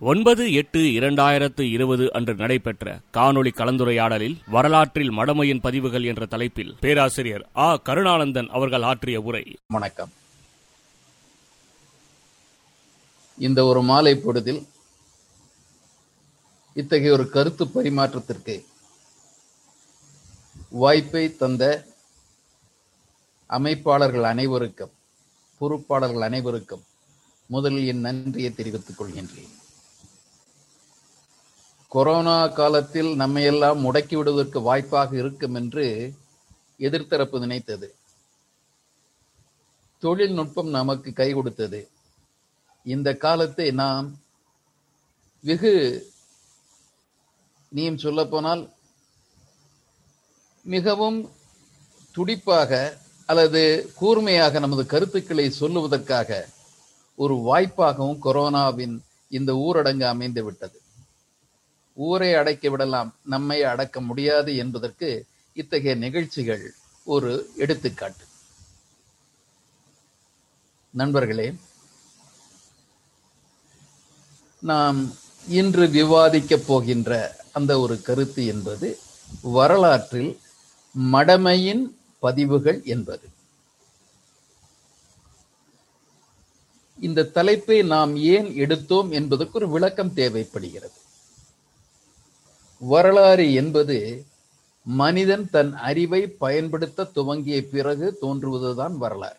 ஒன்பது எட்டு இரண்டாயிரத்து இருபது அன்று நடைபெற்ற காணொளி கலந்துரையாடலில் வரலாற்றில் மடமையின் பதிவுகள் என்ற தலைப்பில் பேராசிரியர் ஆ. கருணானந்தன் அவர்கள் ஆற்றிய உரை. வணக்கம். இந்த ஒரு மாலை பொழுதில் இத்தகைய ஒரு கருத்து பரிமாற்றத்திற்கு வாய்ப்பை தந்த அமைப்பாளர்கள் அனைவருக்கும் பொறுப்பாளர்கள் அனைவருக்கும் முதலில் என் நன்றியை தெரிவித்துக் கொள்கின்றேன். கொரோனா காலத்தில் நம்மையெல்லாம் முடக்கி விடுவதற்கு வாய்ப்பாக இருக்கும் என்று எதிர்த்தரப்பு நினைத்தது. தொழில்நுட்பம் நமக்கு கை கொடுத்தது. இந்த காலத்தை நாம் வெகு நீயும் சொல்லப்போனால் மிகவும் துடிப்பாக அல்லது கூர்மையாக நமது கருத்துக்களை சொல்லுவதற்காக ஒரு வாய்ப்பாகவும் கொரோனாவின் இந்த ஊரடங்கு அமைந்து விட்டது ஊரை அடைக்க விடலாம் நம்மை அடக்க முடியாது என்பதற்கு இத்தகைய நிகழ்ச்சிகள் ஒரு எடுத்துக்காட்டு. நண்பர்களே நாம் இன்று விவாதிக்கப் போகின்ற அந்த ஒரு கருத்து என்பது வரலாற்றில் மடமையின் பதிவுகள் என்பது. இந்த தலைப்பை நாம் ஏன் எடுத்தோம் என்பதற்கு ஒரு விளக்கம் தேவைப்படுகிறது. வரலாறு என்பது மனிதன் தன் அறிவை பயன்படுத்த துவங்கிய பிறகு தோன்றுவதுதான் வரலாறு.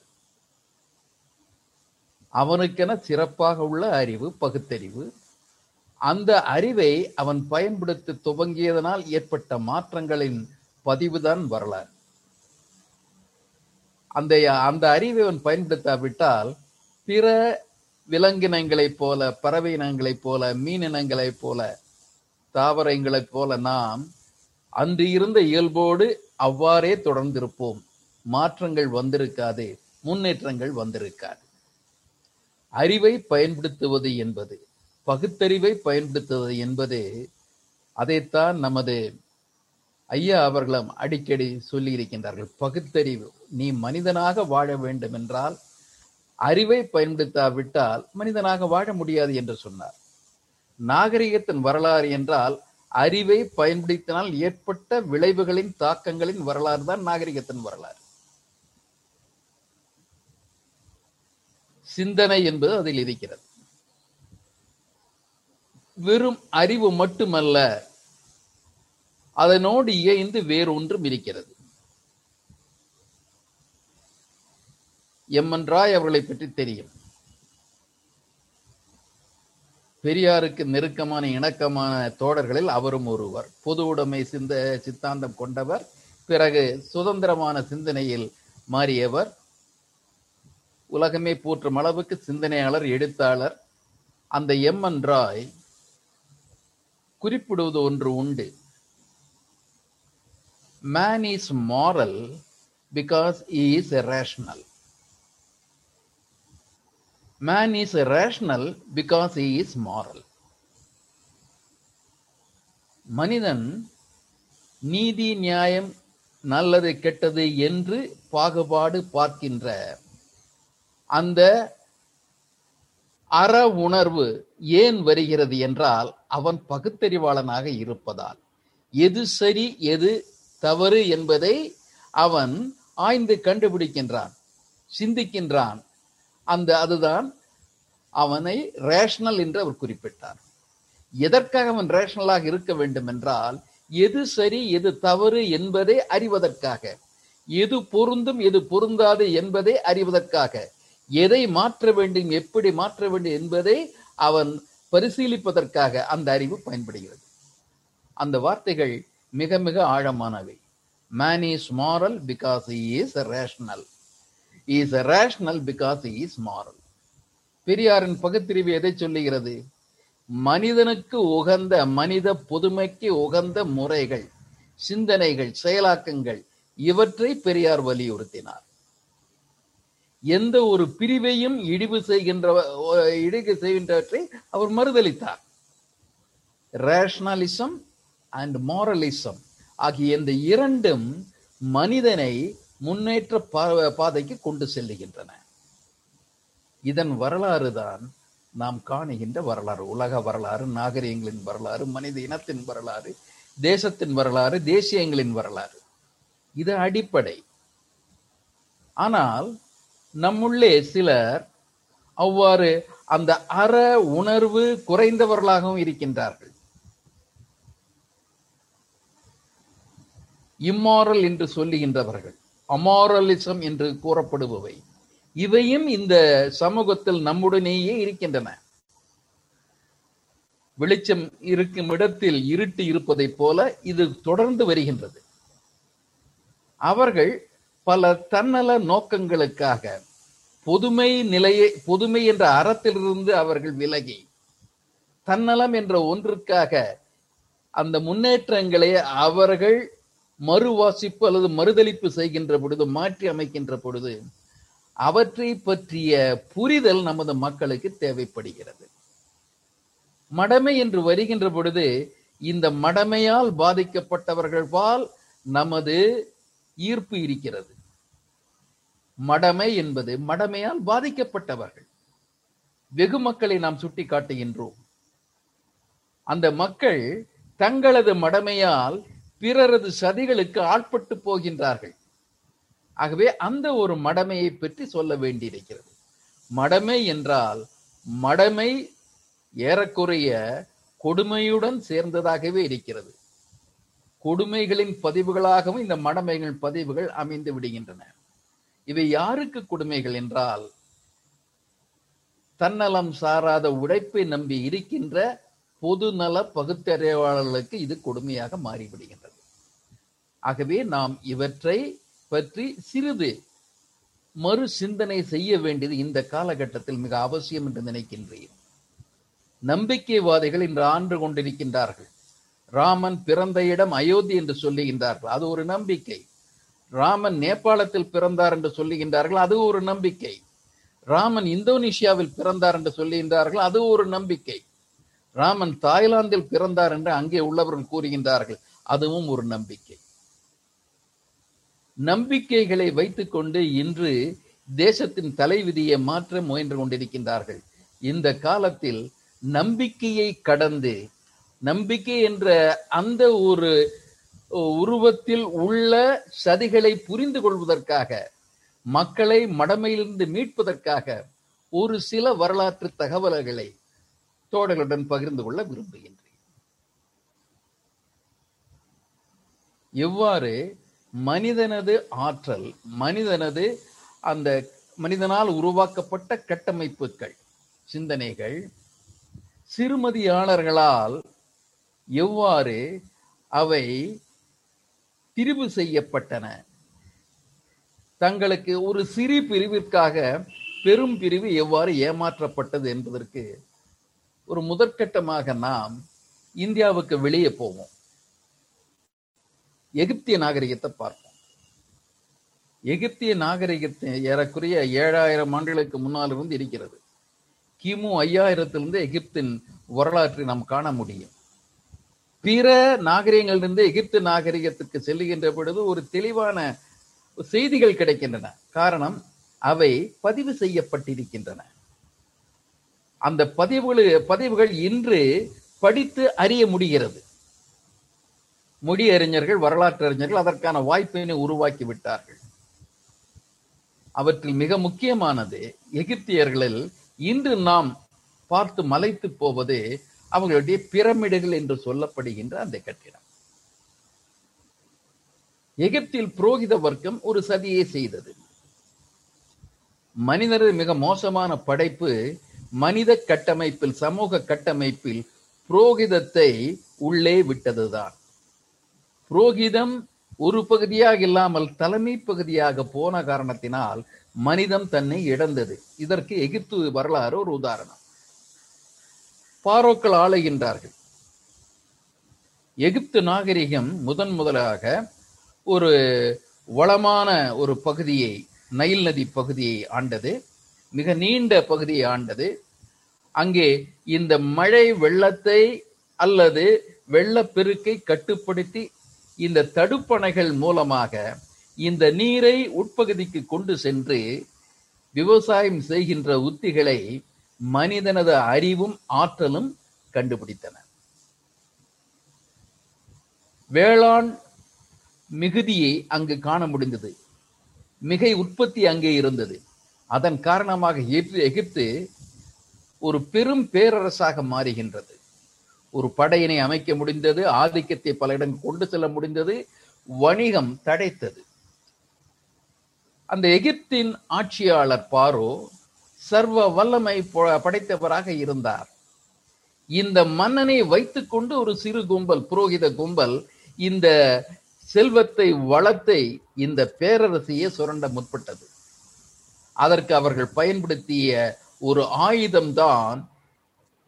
அவனுக்கென சிறப்பாக உள்ள அறிவு பகுத்தறிவு. அந்த அறிவை அவன் பயன்படுத்த துவங்கியதனால் ஏற்பட்ட மாற்றங்களின் பதிவுதான் வரலாறு. அந்த அந்த அறிவை அவன் பயன்படுத்தாவிட்டால் பிற விலங்கினங்களைப் போல பறவை இனங்களைப் போல மீனினங்களைப் போல தாவரங்களைப் போல நாம் அன்று இருந்த இயல்போடு அவ்வாறே தொடர்ந்திருப்போம். மாற்றங்கள் வந்திருக்காது முன்னேற்றங்கள் வந்திருக்காது. அறிவை பயன்படுத்துவது என்பது பகுத்தறிவை பயன்படுத்துவது என்பது அதைத்தான் நமது ஐயா அவர்களும் அடிக்கடி சொல்லி இருக்கின்றார்கள் பகுத்தறிவு நீ மனிதனாக வாழ வேண்டும் என்றால் அறிவை பயன்படுத்தாவிட்டால் மனிதனாக வாழ முடியாது என்று சொன்னார். நாகரிகத்தின் வரலாறு என்றால் அறிவை பயன்படுத்தினால் ஏற்பட்ட விளைவுகளின் தாக்கங்களின் வரலாறு தான் நாகரிகத்தின் வரலாறு. சிந்தனை என்பது அதில் இருக்கிறது. வெறும் அறிவு மட்டுமல்ல அதனோடு இயைந்து வேறொன்றும் இருக்கிறது. எம் என் ராய் அவர்களை பற்றி தெரியும். பெரியாருக்கு நெருக்கமான இணக்கமான தோழர்களில் அவரும் ஒருவர். பொது உடைமை சிந்த சித்தாந்தம் கொண்டவர். பிறகு சுதந்திரமான சிந்தனையில் மாறியவர். உலகமே போற்றும் அளவுக்கு சிந்தனையாளர் எழுத்தாளர். அந்த எம் என் ராய் குறிப்பிடுவது ஒன்று உண்டு. Man is moral because is rational man is rational because he is moral. மனிதன் நீதி நியாயம் நல்லது கெட்டது என்று பாகுபாடு பார்க்கின்ற அந்த அற உணர்வு ஏன் வருகிறது என்றால் அவன் பகுத்தறிவாளனாக இருப்பதால். எது சரி எது தவறு என்பதை அவன் ஆய்ந்து கண்டுபிடிக்கின்றான் சிந்திக்கின்றான் அந்த அதுதான் அவனை ரேஷனல் என்று அவர் குறிப்பிட்டார். எதற்காக அவன் ரேஷனலாக இருக்க வேண்டும் என்றால் எது சரி எது தவறு என்பதை அறிவதற்காக. எது பொருந்தும் எது பொருந்தாது என்பதை அறிவதற்காக. எதை மாற்ற வேண்டும் எப்படி மாற்ற வேண்டும் என்பதை அவன் பரிசீலிப்பதற்காக அந்த அறிவு பயன்படுகிறது. அந்த வார்த்தைகள் மிக மிக ஆழமானவை. Man is moral because is rational is rational because is moral பெரியாரின் பகுத்தறிவு எதை சொல்லுகிறது? மனிதனுக்கு உகந்த மனித புதுமைக்கு உகந்த முறைகள் சிந்தனைகள் செயலாக்கங்கள் இவற்றை பெரியார் வலியுறுத்தினார். எந்த ஒரு பிரிவையும் இடிவு செய்கின்ற இடிவு செய்கின்றவற்றை அவர் மறுதளித்தார். ரேஷனலிசம் அண்ட் மாரலிசம் ஆகிய இந்த இரண்டும் மனிதனை முன்னேற்ற பாதைக்கு கொண்டு செல்லுகின்றன. இதன் வரலாறு தான் நாம் காணுகின்ற வரலாறு. உலக வரலாறு நாகரிகங்களின் வரலாறு மனித இனத்தின் வரலாறு தேசத்தின் வரலாறு தேசியங்களின் வரலாறு. இது அடிப்படை. ஆனால் நம்முள்ளே சிலர் அவ்வாறு அந்த அற உணர்வு குறைந்தவர்களாகவும் இருக்கின்றார்கள். இம்மாரல் என்று சொல்லுகின்றவர்கள். அமாரலிசம் என்று கூறப்படுபவை. இவையும் இந்த சமூகத்தில் நம்முடனேயே இருக்கின்றன. வெளிச்சம் இருக்கும் இடத்தில் இருட்டு இருப்பதைப் போல இது தொடர்ந்து வருகின்றது. அவர்கள் பல தன்னல நோக்கங்களுக்காக பொதுமை நிலையை பொதுமை என்ற அறத்திலிருந்து அவர்கள் விலகி தன்னலம் என்ற ஒன்றுக்காக அந்த முன்னேற்றங்களை அவர்கள் மறுவாசிப்பு அல்லது மறுதளிப்பு செய்கின்ற பொழுது மாற்றி அமைக்கின்ற பொழுது அவற்றை பற்றிய புரிதல் நமது மக்களுக்கு தேவைப்படுகிறது. மடமை என்று வருகின்ற பொழுது இந்த மடமையால் பாதிக்கப்பட்டவர்கள் பால் நமது ஈர்ப்பு இருக்கிறது. மடமை என்பது மடமையால் பாதிக்கப்பட்டவர்கள். வெகு மக்களை நாம் சுட்டி காட்டுகின்றோம் அந்த மக்கள் தங்களது மடமையால் பிறரது சதிகளுக்கு ஆட்பட்டு போகின்றார்கள். ஆகவே அந்த ஒரு மடமையை பற்றி சொல்ல வேண்டியிருக்கிறது. மடமை என்றால் மடமை ஏறக்குறைய கொடுமையுடன் சேர்ந்ததாகவே இருக்கிறது. கொடுமைகளின் பதிவுகளாகவும் இந்த மடமைகள் பதிவுகள் அமைந்து விடுகின்றன. இவை யாருக்கு கொடுமைகள் என்றால் தன்னலம் சாராத உழைப்பை நம்பி இருக்கின்ற பொதுநல பகுத்தறிவாளர்களுக்கு இது கொடுமையாக மாறிவிடுகின்றது. ஆகவே நாம் இவற்றை பற்றி சிறிது மறு சிந்தனை செய்ய வேண்டியது இந்த காலகட்டத்தில் மிக அவசியம் என்று நினைக்கின்றேன். நம்பிக்கைவாதிகள் இன்று ஆண்டு கொண்டிருக்கின்றார்கள். ராமன் பிறந்த இடம் அயோத்தி என்று சொல்லுகின்றார்கள். அது ஒரு நம்பிக்கை. ராமன் நேபாளத்தில் பிறந்தார் என்று சொல்லுகின்றார்கள். அது ஒரு நம்பிக்கை. ராமன் இந்தோனேஷியாவில் பிறந்தார் என்று சொல்லுகின்றார்கள். அது ஒரு நம்பிக்கை. ராமன் தாய்லாந்தில் பிறந்தார் என்று அங்கே உள்ளவர்கள் கூறுகின்றார்கள். அதுவும் ஒரு நம்பிக்கை. நம்பிக்கைகளை வைத்துக்கொண்டு இன்று தேசத்தின் தலைவிதியை மாற்ற முயன்று கொண்டிருக்கின்றார்கள். இந்த காலத்தில் நம்பிக்கையை கடந்து நம்பிக்கை என்ற அந்த ஒரு உருவத்தில் உள்ள சதிகளை புரிந்து கொள்வதற்காக மக்களை மடமையிலிருந்து மீட்பதற்காக ஒரு சில வரலாற்று தகவல்களை தோழர்களுடன் பகிர்ந்து கொள்ள விரும்புகின்றேன். எவ்வாறு மனிதனது ஆற்றல் மனிதனது அந்த மனிதனால் உருவாக்கப்பட்ட கட்டமைப்புகள் சிந்தனைகள் சிறுமதியாளர்களால் எவ்வாறு அவை திரிவு செய்யப்பட்டன? தங்களுக்கு ஒரு சிறு பிரிவிற்காக பெரும் பிரிவு எவ்வாறு ஏமாற்றப்பட்டது என்பதற்கு ஒரு முதற்கட்டமாக நாம் இந்தியாவுக்கு வெளியே போவோம். எகிப்திய நாகரிகத்தை பார்ப்போம். எகிப்திய நாகரிகத்தை ஏறக்குறைய ஏழாயிரம் ஆண்டுகளுக்கு முன்னால் இருந்து இருக்கிறது. கிமு ஐயாயிரத்திலிருந்து எகிப்தின் வரலாற்றை நாம் காண முடியும். பிற நாகரிகங்களிலிருந்து எகிப்து நாகரிகத்துக்கு செல்லுகின்ற பொழுது ஒரு தெளிவான செய்திகள் கிடைக்கின்றன. காரணம் அவை பதிவு செய்யப்பட்டிருக்கின்றன. அந்த பதிவுகள் பதிவுகள் இன்று படித்து அறிய முடிகிறது. மொழி அறிஞர்கள் வரலாற்று அறிஞர்கள் அதற்கான வாய்ப்பினை உருவாக்கி விட்டார்கள். அவற்றில் மிக முக்கியமானது எகிப்தியர்களில் இன்று நாம் பார்த்து மலைத்து போவது அவங்களுடைய பிரமிடுகள் என்று சொல்லப்படுகின்ற அந்த கட்டிடம். எகிப்தில் புரோகித வர்க்கம் ஒரு சதியை செய்தது. மனிதரது மிக மோசமான படைப்பு மனித கட்டமைப்பில் சமூக கட்டமைப்பில் புரோகிதத்தை உள்ளே விட்டதுதான். புரோகிதம் ஒரு பகுதியாக இல்லாமல் தலைமை பகுதியாக போன காரணத்தினால் மனிதம் தன்னை இழந்தது. இதற்கு எகிப்து வரலாறு ஒரு உதாரணம். பாரோக்கள் ஆளுகின்றார்கள். எகிப்து நாகரிகம் முதன் முதலாக ஒரு வளமான ஒரு பகுதியை நைல் நதி பகுதியை ஆண்டது. மிக நீண்ட பகுதியை ஆண்டது. அங்கே இந்த மழை வெள்ளத்தை அல்லது வெள்ளப்பெருக்கை கட்டுப்படுத்தி இந்த தடுப்பணைகள் மூலமாக இந்த நீரை உட்பகுதிக்கு கொண்டு சென்று விவசாயம் செய்கின்ற உத்திகளை மனிதனது அறிவும் ஆற்றலும் கண்டுபிடித்தன. வேளாண் மிகுதியை அங்கு காண முடிந்தது. மிகை உற்பத்தி அங்கே இருந்தது. அதன் காரணமாக எகிப்து- எகிப்து ஒரு பெரும் பேரரசாக மாறுகின்றது. ஒரு படையினை அமைக்க முடிந்தது ஆதிக்கத்தை பல இடங்கள் கொண்டு செல்ல முடிந்தது வணிகம் தடைத்தது. அந்த எகிப்தின் ஆட்சியாளர் பாரோ சர்வ வல்லமை படைத்தவராக இருந்தார். இந்த மன்னனை வைத்துக்கொண்டு ஒரு சிறு கும்பல் புரோகித கும்பல் இந்த செல்வத்தை வளத்தை இந்த பேரரசையே சுரண்ட முற்பட்டது. அதற்கு அவர்கள் பயன்படுத்திய ஒரு ஆயுதம்தான்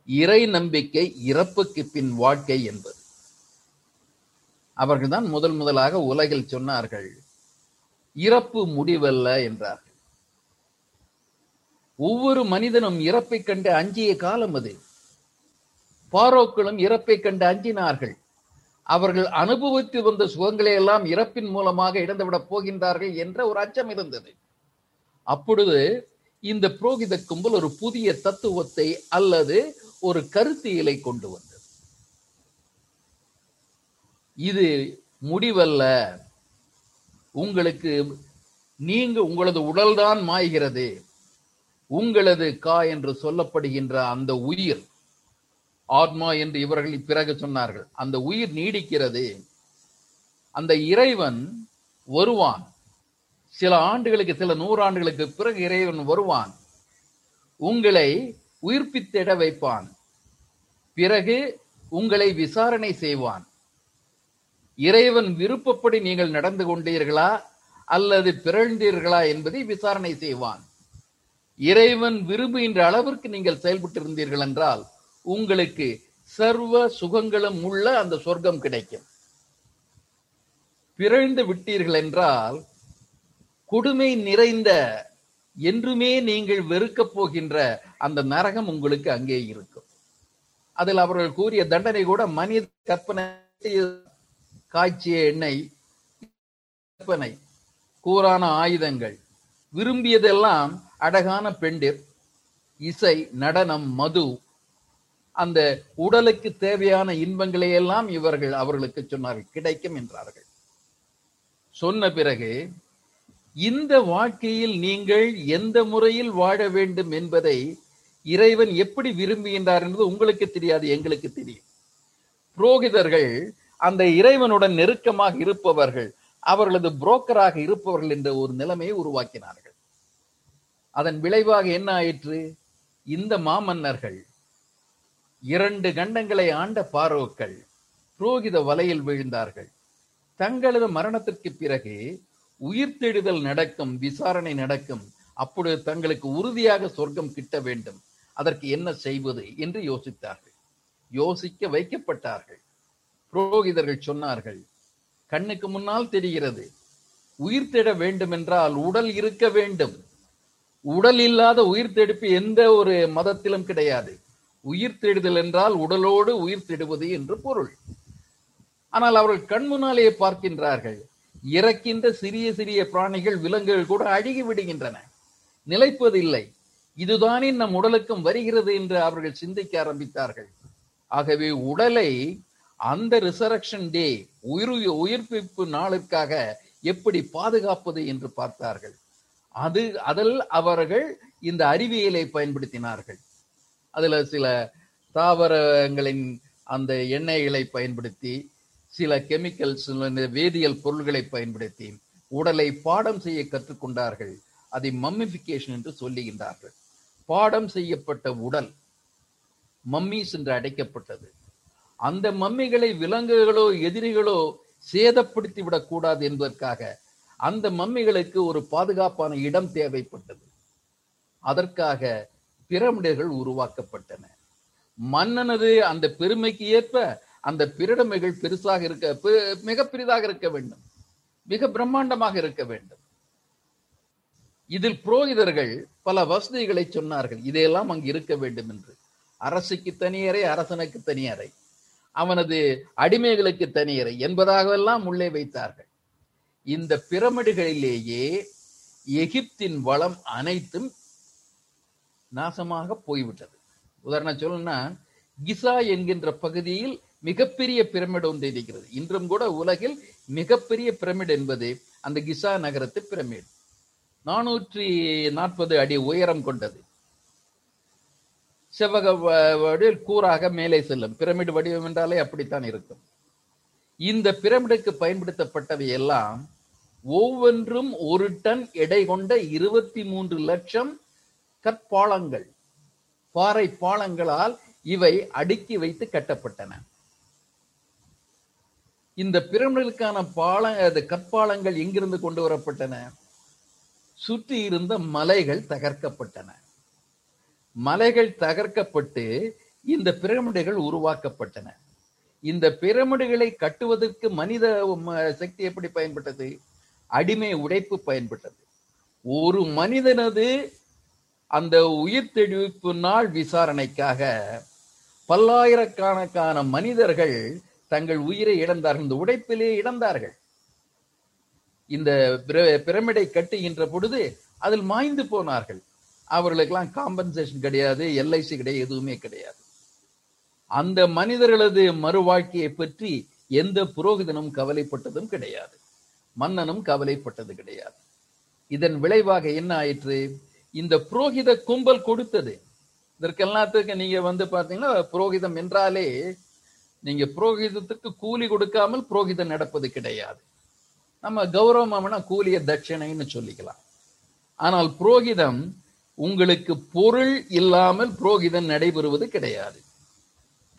இறை நம்பிக்கை இறப்புக்கு பின் வாழ்க்கை என்பது. அவர்கள் தான் முதல் முதலாக உலகில் சொன்னார்கள் இறப்பு முடிவல்ல என்றார்கள். ஒவ்வொரு மனிதனும் இறப்பை கண்டு அஞ்சிய காலம் அது. பாரோக்களும் இறப்பை கண்டு அஞ்சினார்கள். அவர்கள் அனுபவித்து வந்த சுகங்களை எல்லாம் இறப்பின் மூலமாக இழந்துவிடப் போகின்றார்கள் என்ற ஒரு அச்சம் இருந்தது. அப்பொழுது இந்த புரோகித கும்பல் ஒரு புதிய தத்துவத்தை அல்லது ஒரு கருத்தியலை கொண்டு வந்தது. இது முடிவல்ல. உங்களுக்கு நீங்க உங்களது உடல்தான் மாய்கிறது. உங்களது கா என்று சொல்லப்படுகின்ற அந்த உயிர் ஆத்மா என்று இவர்கள் பிறகு சொன்னார்கள். அந்த உயிர் நீடிக்கிறது. அந்த இறைவன் வருவான். சில ஆண்டுகளுக்கு சில நூறாண்டுகளுக்கு பிறகு இறைவன் வருவான். உங்களை உயிர்ப்பித்திட வைப்பான். பிறகு உங்களை விசாரணை செய்வான். இறைவன் விருப்பப்படி நீங்கள் நடந்து கொண்டீர்களா அல்லது பிறழ்ந்தீர்களா என்பதை விசாரணை செய்வான். இறைவன் விரும்புகின்ற அளவிற்கு நீங்கள் செயல்பட்டு இருந்தீர்கள் என்றால் உங்களுக்கு சர்வ சுகங்களும் உள்ள அந்த சொர்க்கம் கிடைக்கும். பிறழ்ந்து விட்டீர்கள் என்றால் கொடுமை நிறைந்த என்றுமே நீங்கள் வெறுக்கப் போகின்ற அந்த நரகம் உங்களுக்கு அங்கே இருக்கும். அதில் அவர்கள் கூறிய தண்டனை கூட மனித கற்பனை காய்ச்சிய எண்ணெய் கற்பனை கூரான ஆயுதங்கள் விரும்பியதெல்லாம் அழகான பெண்டிர் இசை நடனம் மது அந்த உடலுக்கு தேவையான இன்பங்களை எல்லாம் இவர்கள் அவர்களுக்கு சொன்னார்கள் கிடைக்கும் என்றார்கள். சொன்ன பிறகு இந்த வாழ்க்கையில் நீங்கள் எந்த முறையில் வாழ வேண்டும் என்பதை இறைவன் எப்படி விரும்புகின்றார் என்பது உங்களுக்கு தெரியாது எங்களுக்கு தெரியும். புரோகிதர்கள் அந்த இறைவனுடன் நெருக்கமாக இருப்பவர்கள் அவர்களது புரோக்கராக இருப்பவர்கள் என்ற ஒரு நிலைமையை உருவாக்கினார்கள். அதன் விளைவாக என்ன ஆயிற்று? இந்த மாமன்னர்கள் இரண்டு கண்டங்களை ஆண்ட பாரோக்கள் புரோகித வலையில் விழுந்தார்கள். தங்களது மரணத்திற்கு பிறகு உயிர்த்தெழுதல் நடக்கும் விசாரணை நடக்கும். அப்பொழுது தங்களுக்கு உறுதியாக சொர்க்கம் கிட்ட வேண்டும். அதற்கு என்ன செய்வது என்று யோசித்தார்கள். யோசிக்க வைக்கப்பட்டார்கள். புரோகிதர்கள் சொன்னார்கள் கண்ணுக்கு முன்னால் தெரிகிறது. உயிர் வேண்டும் என்றால் உடல் இருக்க வேண்டும். உடல் இல்லாத உயிர் தெடுப்பு எந்த ஒரு மதத்திலும் கிடையாது. உயிர் என்றால் உடலோடு உயிர் என்று பொருள். ஆனால் அவர்கள் கண் முன்னாலேயே பார்க்கின்றார்கள். இறக்கின்ற சிறிய சிறிய பிராணிகள் விலங்குகள் கூட அழுகி விடுகின்றன. நிலைப்பதில்லை. இதுதானே நம் உடலுக்கும் வருகிறது என்று அவர்கள் சிந்திக்க ஆரம்பித்தார்கள். ஆகவே உடலை அந்த ரிசரக்ஷன் டே உயிர் உயிர்ப்பிப்பு நாளுக்காக எப்படி பாதுகாப்பது என்று பார்த்தார்கள். அது அதில் அவர்கள் இந்த அறிவியலை பயன்படுத்தினார்கள். அதுல சில தாவரங்களின் அந்த எண்ணெய்களை பயன்படுத்தி சில கெமிக்கல்ஸ் வேதியியல் பொருள்களை பயன்படுத்தி உடலை பாடம் செய்ய கற்றுக்கொண்டார்கள். அதை மம்மிபிகேஷன் என்று சொல்லுகின்றார்கள். பாடம் செய்யப்பட்ட உடல் மம்மிஸ் என்று அடைக்கப்பட்டது அந்த மம்மிகளை விலங்குகளோ எதிரிகளோ சேதப்படுத்தி விடக்கூடாது என்பதற்காக அந்த மம்மிகளுக்கு ஒரு பாதுகாப்பான இடம் தேவைப்பட்டது. அதற்காக பிரமிடுகள் உருவாக்கப்பட்டன. மன்னனது அந்த பெருமைக்கு ஏற்ப அந்த பிரமிடுகள் பெருசாக இருக்க பெ- மிக பெரிதாக இருக்க வேண்டும். மிக பிரம்மாண்டமாக இருக்க வேண்டும். இதில் புரோகிதர்கள் பல வசதிகளை சொன்னார்கள். இதையெல்லாம் அங்கு இருக்க வேண்டும் என்று. அரசுக்கு தனியறை அரசனுக்கு தனியறை அவனது அடிமைகளுக்கு தனியறை என்பதாகவெல்லாம் உள்ளே வைத்தார்கள். இந்த பிரமிடுகளிலேயே எகிப்தின் வளம் அனைத்தும் நாசமாக போய்விட்டது. உதாரணம் சொல்லணும்னா கிசா என்கின்ற பகுதியில் மிகப்பெரிய பிரமிடு ஒன்று இருக்கிறது. இன்றும் கூட உலகில் மிகப்பெரிய பிரமிடு என்பது அந்த கிசா நகரத்து பிரமிடு. நானூற்றி நாற்பது அடி உயரம் கொண்டது. செவ்வக வ- வடிவில் கூறாக மேலே செல்லும். பிரமிடு வடிவம் என்றாலே அப்படித்தான் இருக்கும். இந்த பிரமிடுக்கு பயன்படுத்தப்பட்டவை எல்லாம் ஒவ்வொன்றும் ஒரு டன் எடை கொண்ட இருபத்தி மூன்று லட்சம் கற்பாளங்கள். பாறை பாளங்களால் இவை அடுக்கி வைத்து கட்டப்பட்டன. இந்த பிரமிடுகளுக்கான பால அது கற்பாலங்கள் எங்கிருந்து கொண்டு வரப்பட்டன? சுற்றி இருந்த மலைகள் தகர்க்கப்பட்டன. மலைகள் தகர்க்கப்பட்டு இந்த பிரமிடுகள் உருவாக்கப்பட்டன. இந்த பிரமிடுகளை கட்டுவதற்கு மனித ம- சக்தி எப்படி பயன்பட்டது? அடிமை உடைப்பு பயன்பட்டது. ஒரு மனிதனது அந்த உயிர் தெளிவிப்பு நாள் விசாரணைக்காக பல்லாயிரக்கணக்கான மனிதர்கள் தங்கள் உயிரை இழந்தார்கள் இந்த உடைப்பிலே இழந்தார்கள். இந்த பிரமிடை கட்டுகின்ற பொழுது அதில் மாய்ந்து போனார்கள். அவர்களுக்கெல்லாம் காம்பன்சேஷன் கிடையாது எல்ஐசி கிடையாது எதுவுமே கிடையாது. அந்த மனிதர்களது மறுவாழ்க்கையை பற்றி எந்த புரோகிதனும் கவலைப்பட்டதும் கிடையாது. மன்னனும் கவலைப்பட்டது கிடையாது. இதன் விளைவாக என்ன ஆயிற்று? இந்த புரோகித கும்பல் கொடுத்தது. இதற்கெல்லாத்துக்கு நீங்க வந்து பாத்தீங்கன்னா புரோகிதம் என்றாலே நீங்க புரோகிதத்துக்கு கூலி கொடுக்காமல் புரோகிதம் நடப்பது கிடையாது. நம்ம கௌரவம்னா கூலிய தட்சணைன்னு சொல்லிக்கலாம். ஆனால் புரோகிதம் உங்களுக்கு பொருள் இல்லாமல் புரோகிதம் நடைபெறுவது கிடையாது.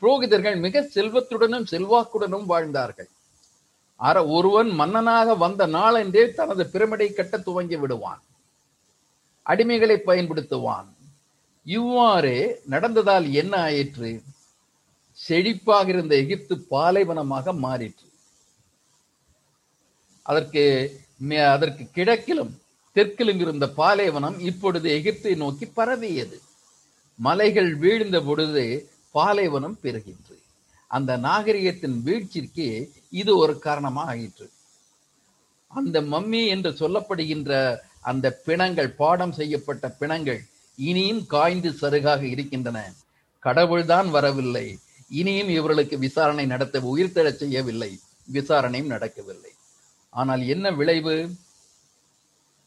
புரோகிதர்கள் மிக செல்வத்துடனும் செல்வாக்குடனும் வாழ்ந்தார்கள். அற ஒருவன் மன்னனாக வந்த நாளென்றே தனது பிரமிடை கட்ட துவங்கி விடுவான். அடிமைகளை பயன்படுத்துவான். இவ்வாறு நடந்ததால் என்ன ஆயிற்று? செழிப்பாக இருந்த எகிப்து பாலைவனமாக மாறிற்று. அதற்கு அதற்கு கிழக்கிலும் தெற்கிலும் இருந்த பாலைவனம் இப்பொழுது எகிப்தை நோக்கி பரவியது. மலைகள் வீழ்ந்த பொழுது பாலைவனம் பெறுகின்றது அந்த நாகரிகத்தின் வீழ்ச்சிக்கு இது ஒரு காரணமாக ஆயிற்று அந்த மம்மி என்று சொல்லப்படுகின்ற அந்த பிணங்கள் பாடம் செய்யப்பட்ட பிணங்கள் இனியும் காய்ந்து சருகாக இருக்கின்றன. கடவுள்தான் வரவில்லை. இனியும் இவர்களுக்கு விசாரணை நடத்த உயிர்த்தெழச் செய்யவில்லை. விசாரணையும் நடக்கவில்லை. ஆனால் என்ன விளைவு?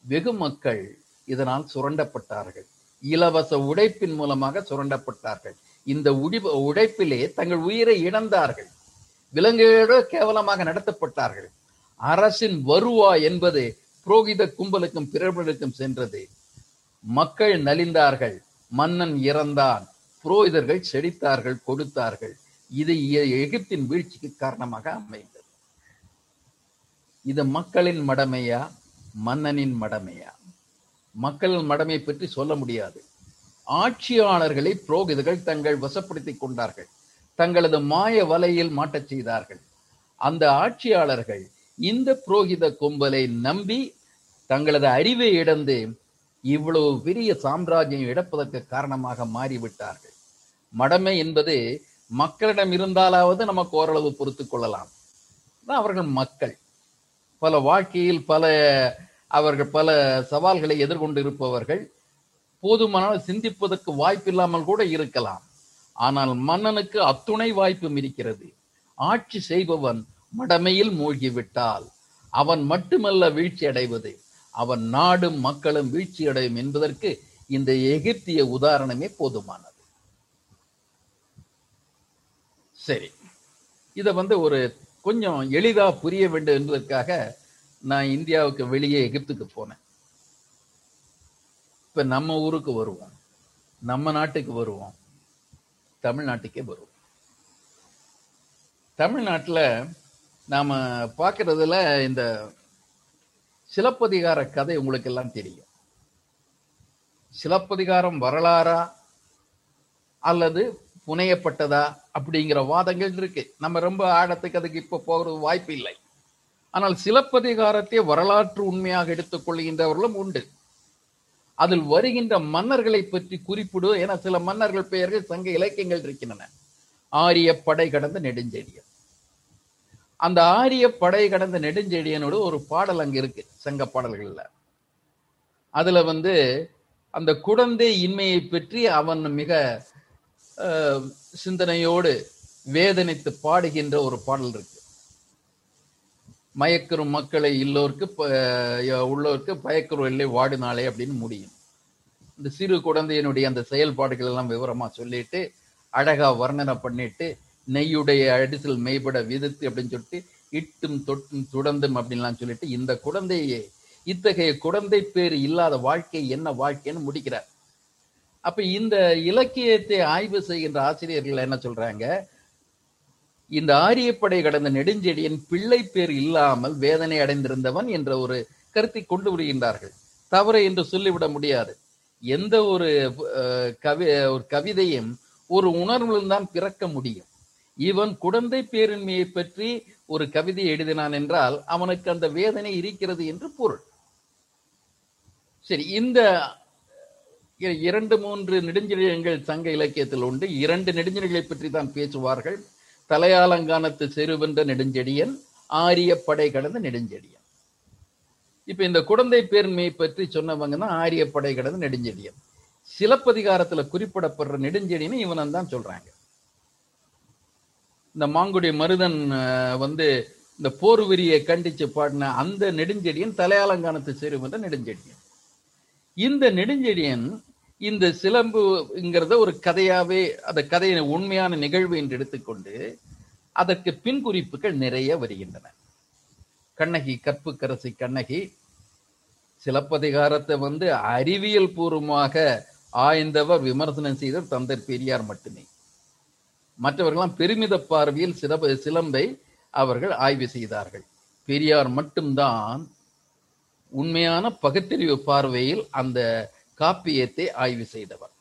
வெகு மக்கள் இதனால் சுரண்டப்பட்டார்கள். இலவச உடைப்பின் மூலமாக சுரண்டப்பட்டார்கள். இந்த உடைப்பிலே தங்கள் உயிரை இழந்தார்கள். விலங்குகளோ கேவலமாக நடத்தப்பட்டார்கள். அரசின் வருவாய் என்பது புரோகித கும்பலுக்கும் பிறர்களுக்கும் சென்றது. மக்கள் நலிந்தார்கள். மன்னன் இறந்தான். புரோகிதர்கள் செழித்தார்கள் கொடுத்தார்கள். இது எகிப்தின் வீழ்ச்சிக்கு காரணமாக அமைந்தது. இது மக்களின் மடமையா மன்னனின் மடமையா? மக்களின் மடமை பற்றி சொல்ல முடியாது. ஆட்சியாளர்களை புரோகிதர்கள் தங்கள் வசப்படுத்திக் கொண்டார்கள். தங்களது மாய வலையில் மாட்டச் செய்தார்கள். அந்த ஆட்சியாளர்கள் இந்த புரோகித கும்பலை நம்பி தங்களது அறிவை இழந்து இவ்வளவு பெரிய சாம்ராஜ்யம் இழப்பதற்கு காரணமாக மாறிவிட்டார்கள். மடமை என்பது மக்களிடம் இருந்தாலாவது நமக்கு ஓரளவு பொறுத்துக் கொள்ளலாம். அவர்கள் மக்கள். பல வாழ்க்கையில் பல அவர்கள் பல சவால்களை எதிர்கொண்டு இருப்பவர்கள் போதுமான சிந்திப்பதற்கு வாய்ப்பில்லாமல் கூட இருக்கலாம். ஆனால் மன்னனுக்கு அத்துணை வாய்ப்பும் இருக்கிறது. ஆட்சி செய்பவன் மடமையில் மூழ்கிவிட்டால் அவன் மட்டுமல்ல வீழ்ச்சி அடைவது அவன் நாடும் மக்களும் வீழ்ச்சியடையும் என்பதற்கு இந்த எகிப்திய உதாரணமே போதுமானது. சரி இத வந்து ஒரு கொஞ்சம் எளிதா புரிய வேண்டும் என்பதற்காக நான் இந்தியாவுக்கு வெளியே எகிப்துக்கு போனேன். இப்ப நம்ம ஊருக்கு வருவோம் நம்ம நாட்டுக்கு வருவோம் தமிழ்நாட்டுக்கே வருவோம். தமிழ்நாட்டுல நாம பார்க்கறதுல இந்த சிலப்பதிகார கதை உங்களுக்கு எல்லாம் தெரியும். சிலப்பதிகாரம் வரலாறா அல்லது புனையப்பட்டதா அப்படிங்கிற வாதங்கள் இருக்கு. நம்ம ரொம்ப ஆழத்துக்கு அதுக்கு இப்ப போகிறது வாய்ப்பு இல்லை. ஆனால் சிலப்பதிகாரத்தை வரலாற்று உண்மையாக எடுத்துக் கொள்கின்றவர்களும் உண்டு. அதில் வருகின்ற மன்னர்களை பற்றி குறிப்பிடு. என சில மன்னர்கள் பெயர்கள் சங்க இலக்கியங்கள் இருக்கின்றன. ஆரிய படை கடந்த நெடுஞ்செழியன். அந்த ஆரிய படை கடந்த நெடுஞ்செழியனோட ஒரு பாடல் அங்க இருக்கு சங்க பாடல்கள்ல. அதுல வந்து அந்த குழந்தை இன்மையை பற்றி அவன் மிக சிந்தனையோடு வேதனைத்து பாடுகின்ற ஒரு பாடல் இருக்கு. மயக்கரும் மக்களை இல்லோருக்கு ப- உள்ளோருக்கு பயக்கரும் இல்லை வாடினாலே அப்படின்னு முடியும். இந்த சிறு குழந்தையினுடைய அந்த செயல்பாடுகள் எல்லாம் விவரமா சொல்லிட்டு அழகா வர்ணனை பண்ணிட்டு நெய்யுடைய அடிசல் மெய்பட விதித்து அப்படின்னு சொல்லிட்டு இட்டும் தொட்டும் துடந்தும் அப்படின்லாம் சொல்லிட்டு இந்த குழந்தையை இத்தகைய குழந்தை பேர் இல்லாத வாழ்க்கை என்ன வாழ்க்கைன்னு முடிக்கிறார். அப்ப இந்த இலக்கியத்தை ஆய்வு செய்கின்ற ஆசிரியர்கள் என்ன சொல்றாங்க? இந்த ஆரியப்படை கடந்த நெடுஞ்செடியின் பிள்ளை பேர் இல்லாமல் வேதனை அடைந்திருந்தவன் என்ற ஒரு கருத்தை கொண்டு வருகின்றார்கள். தவறு என்று சொல்லிவிட முடியாது. எந்த ஒரு கவி ஒரு கவிதையும் ஒரு உணர்வில்தான் பிறக்க முடியும். இவன் குழந்தை பேரின்மையை பற்றி ஒரு கவிதை எழுதினான் என்றால் அவனுக்கு அந்த வேதனை இருக்கிறது என்று பொருள். சரி இந்த இரண்டு மூன்று நெடுஞ்செழியங்கள் சங்க இலக்கியத்தில் உண்டு. இரண்டு நெடுஞ்செழிகளை பற்றி தான் பேசுவார்கள். தலையாலங்கானத்து செருவென்ற நெடுஞ்செடியன் ஆரிய படை கடந்த நெடுஞ்செடியன் இப்ப இந்த குழந்தை பேர்மையை பற்றி சொன்னவங்க தான் ஆரிய படை கடந்த நெடுஞ்செடியன் சிலப்பதிகாரத்துல குறிப்பிடப்படுற நெடுஞ்செடின்னு இவனன் தான் சொல்றாங்க. இந்த மாங்குடி மருதன் வந்து இந்த போர் விரியை கண்டிச்சு பாடின அந்த நெடுஞ்செடியன் தலையாலங்கானத்து செருவென்ற நெடுஞ்செடியன். இந்த நெடுஞ்செடியன் இந்த சிலம்புங்கிறத ஒரு கதையாவே அந்த கதையின் உண்மையான நிகழ்வு என்று எடுத்துக்கொண்டு அதற்கு பின் குறிப்புகள் நிறைய வருகின்றன. கண்ணகி கற்புக்கரசி கண்ணகி சிலப்பதிகாரத்தை வந்து அறிவியல் பூர்வமாக ஆய்ந்தவர் விமர்சனம் செய்த தந்தர் பெரியார் மட்டுமே. மற்றவர்களாம் பெருமித பார்வையில் சிறப்பு சிலம்பை அவர்கள் ஆய்வு செய்தார்கள். பெரியார் மட்டும்தான் உண்மையான பகுத்தறிவு பார்வையில் அந்த காப்பியத்தை ஆய்வு செய்தவர்.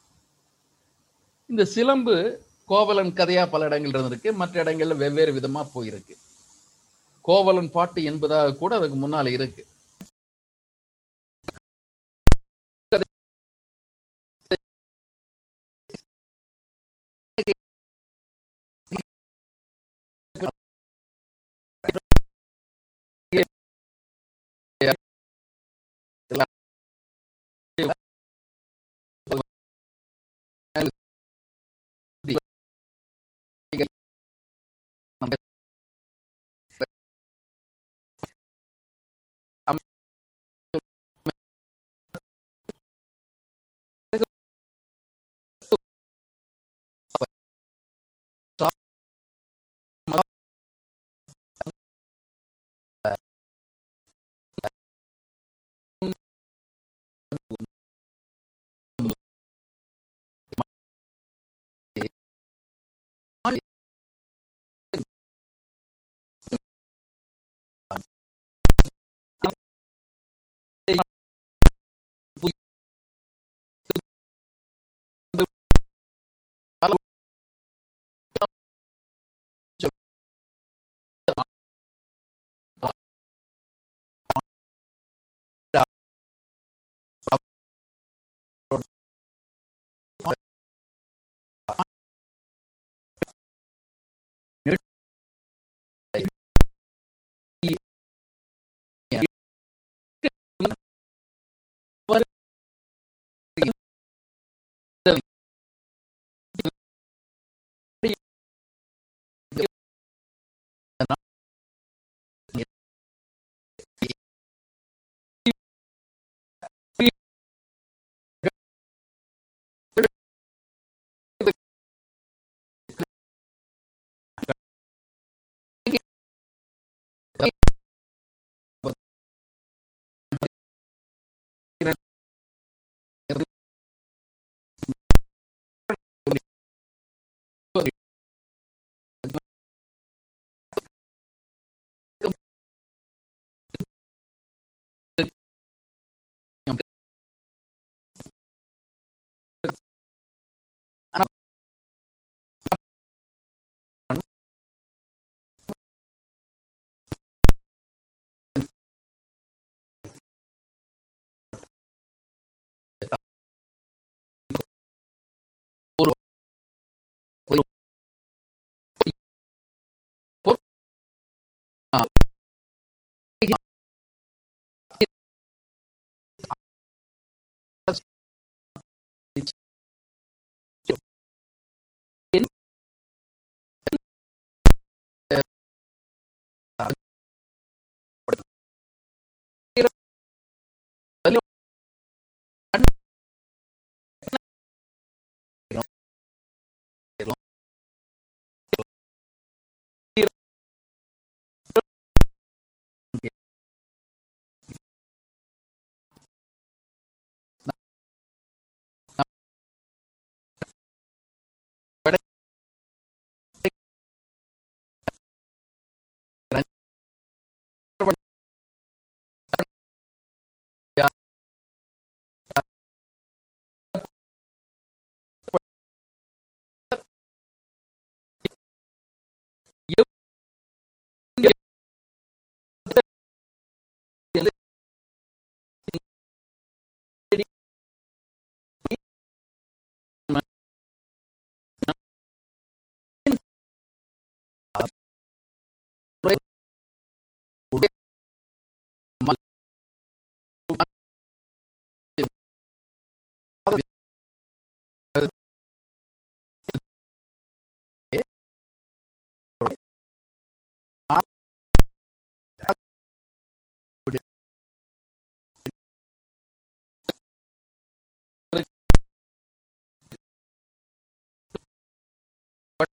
இந்த சிலம்பு கோவலன் கதையா பல இடங்கள் இருந்திருக்கு. மற்ற இடங்கள்ல வெவ்வேறு விதமா போயிருக்கு. கோவலன் பாட்டு என்பதாக கூட அதுக்கு முன்னால இருக்கு.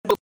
but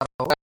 Oh.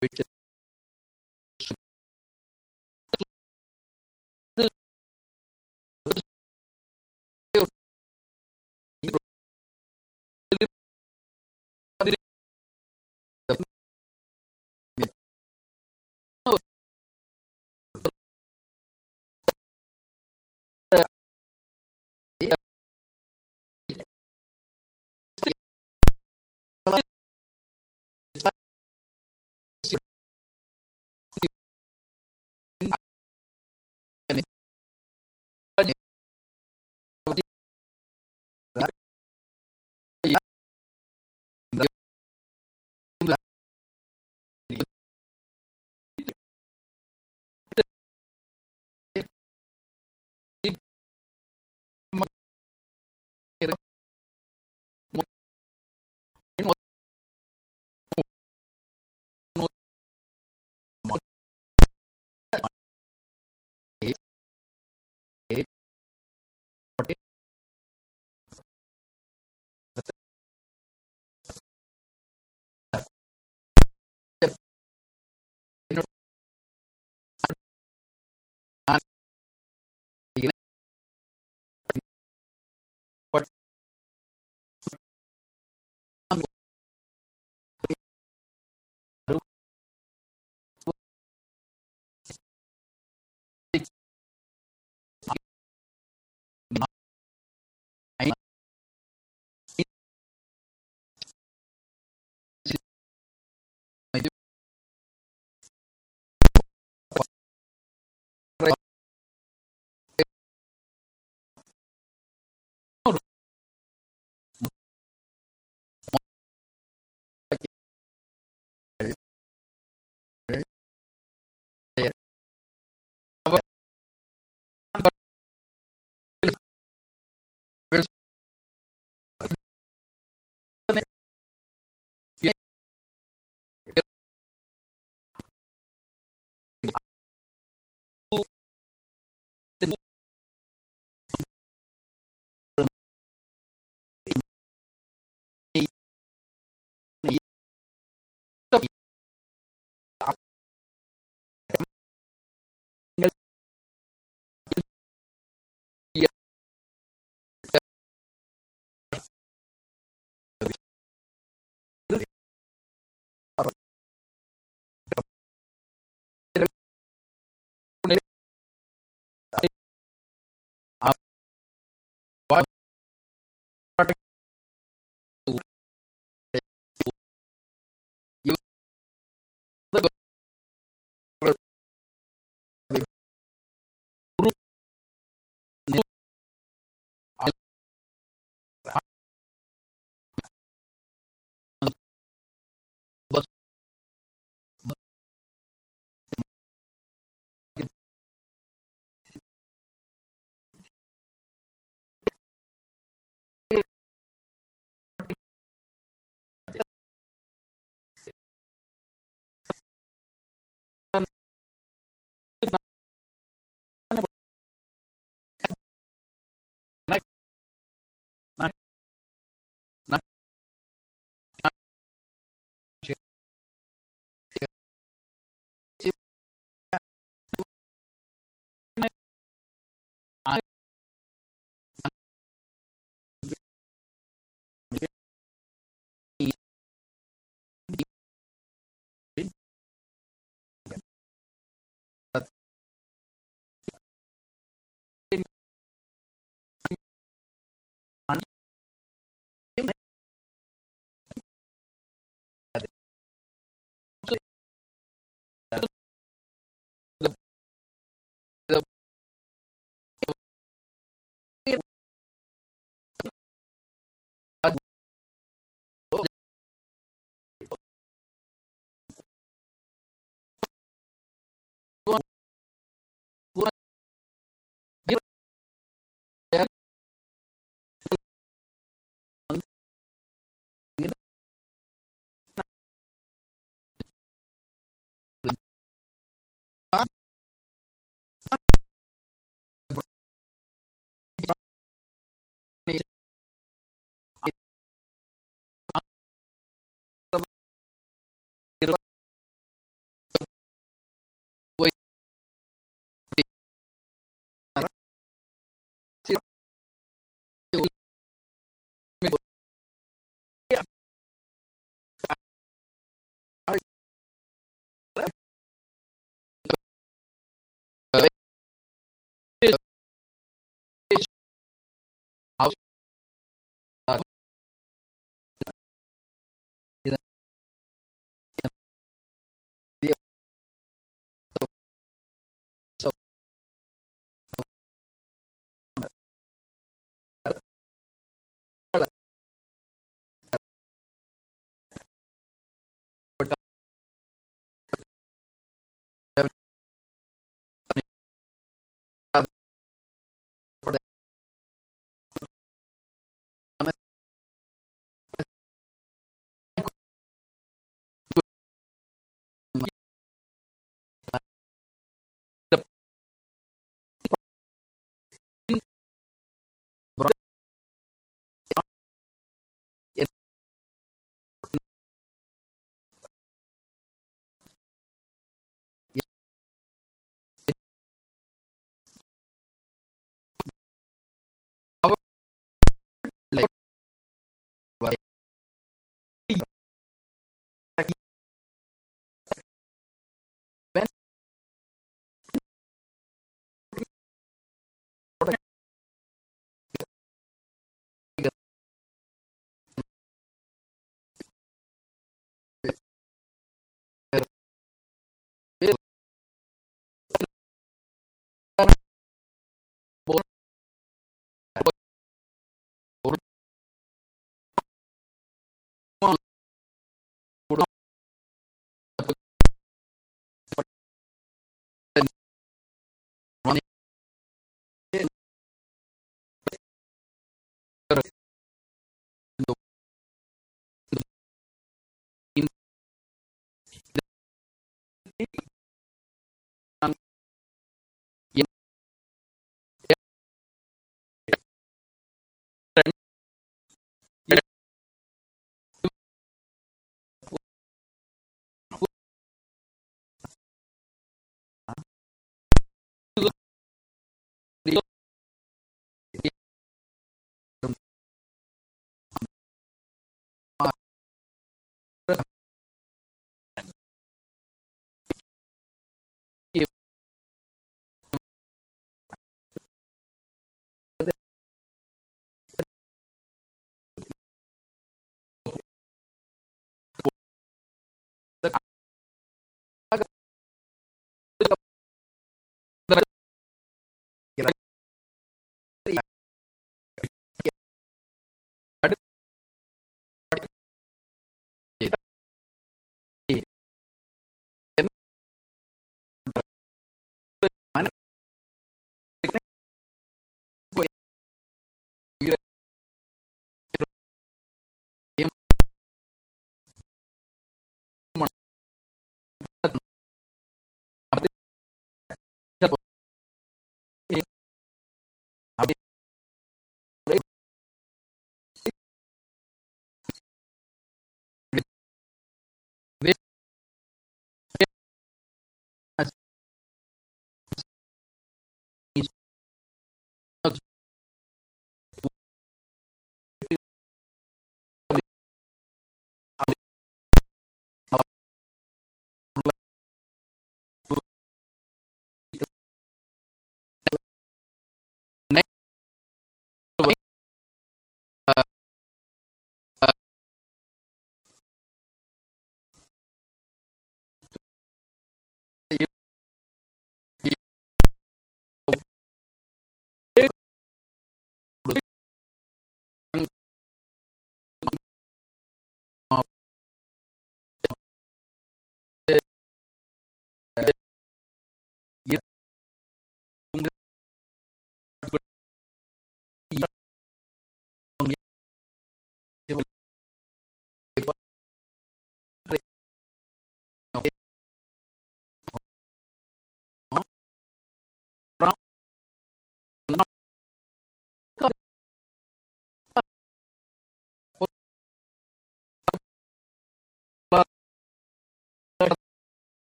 which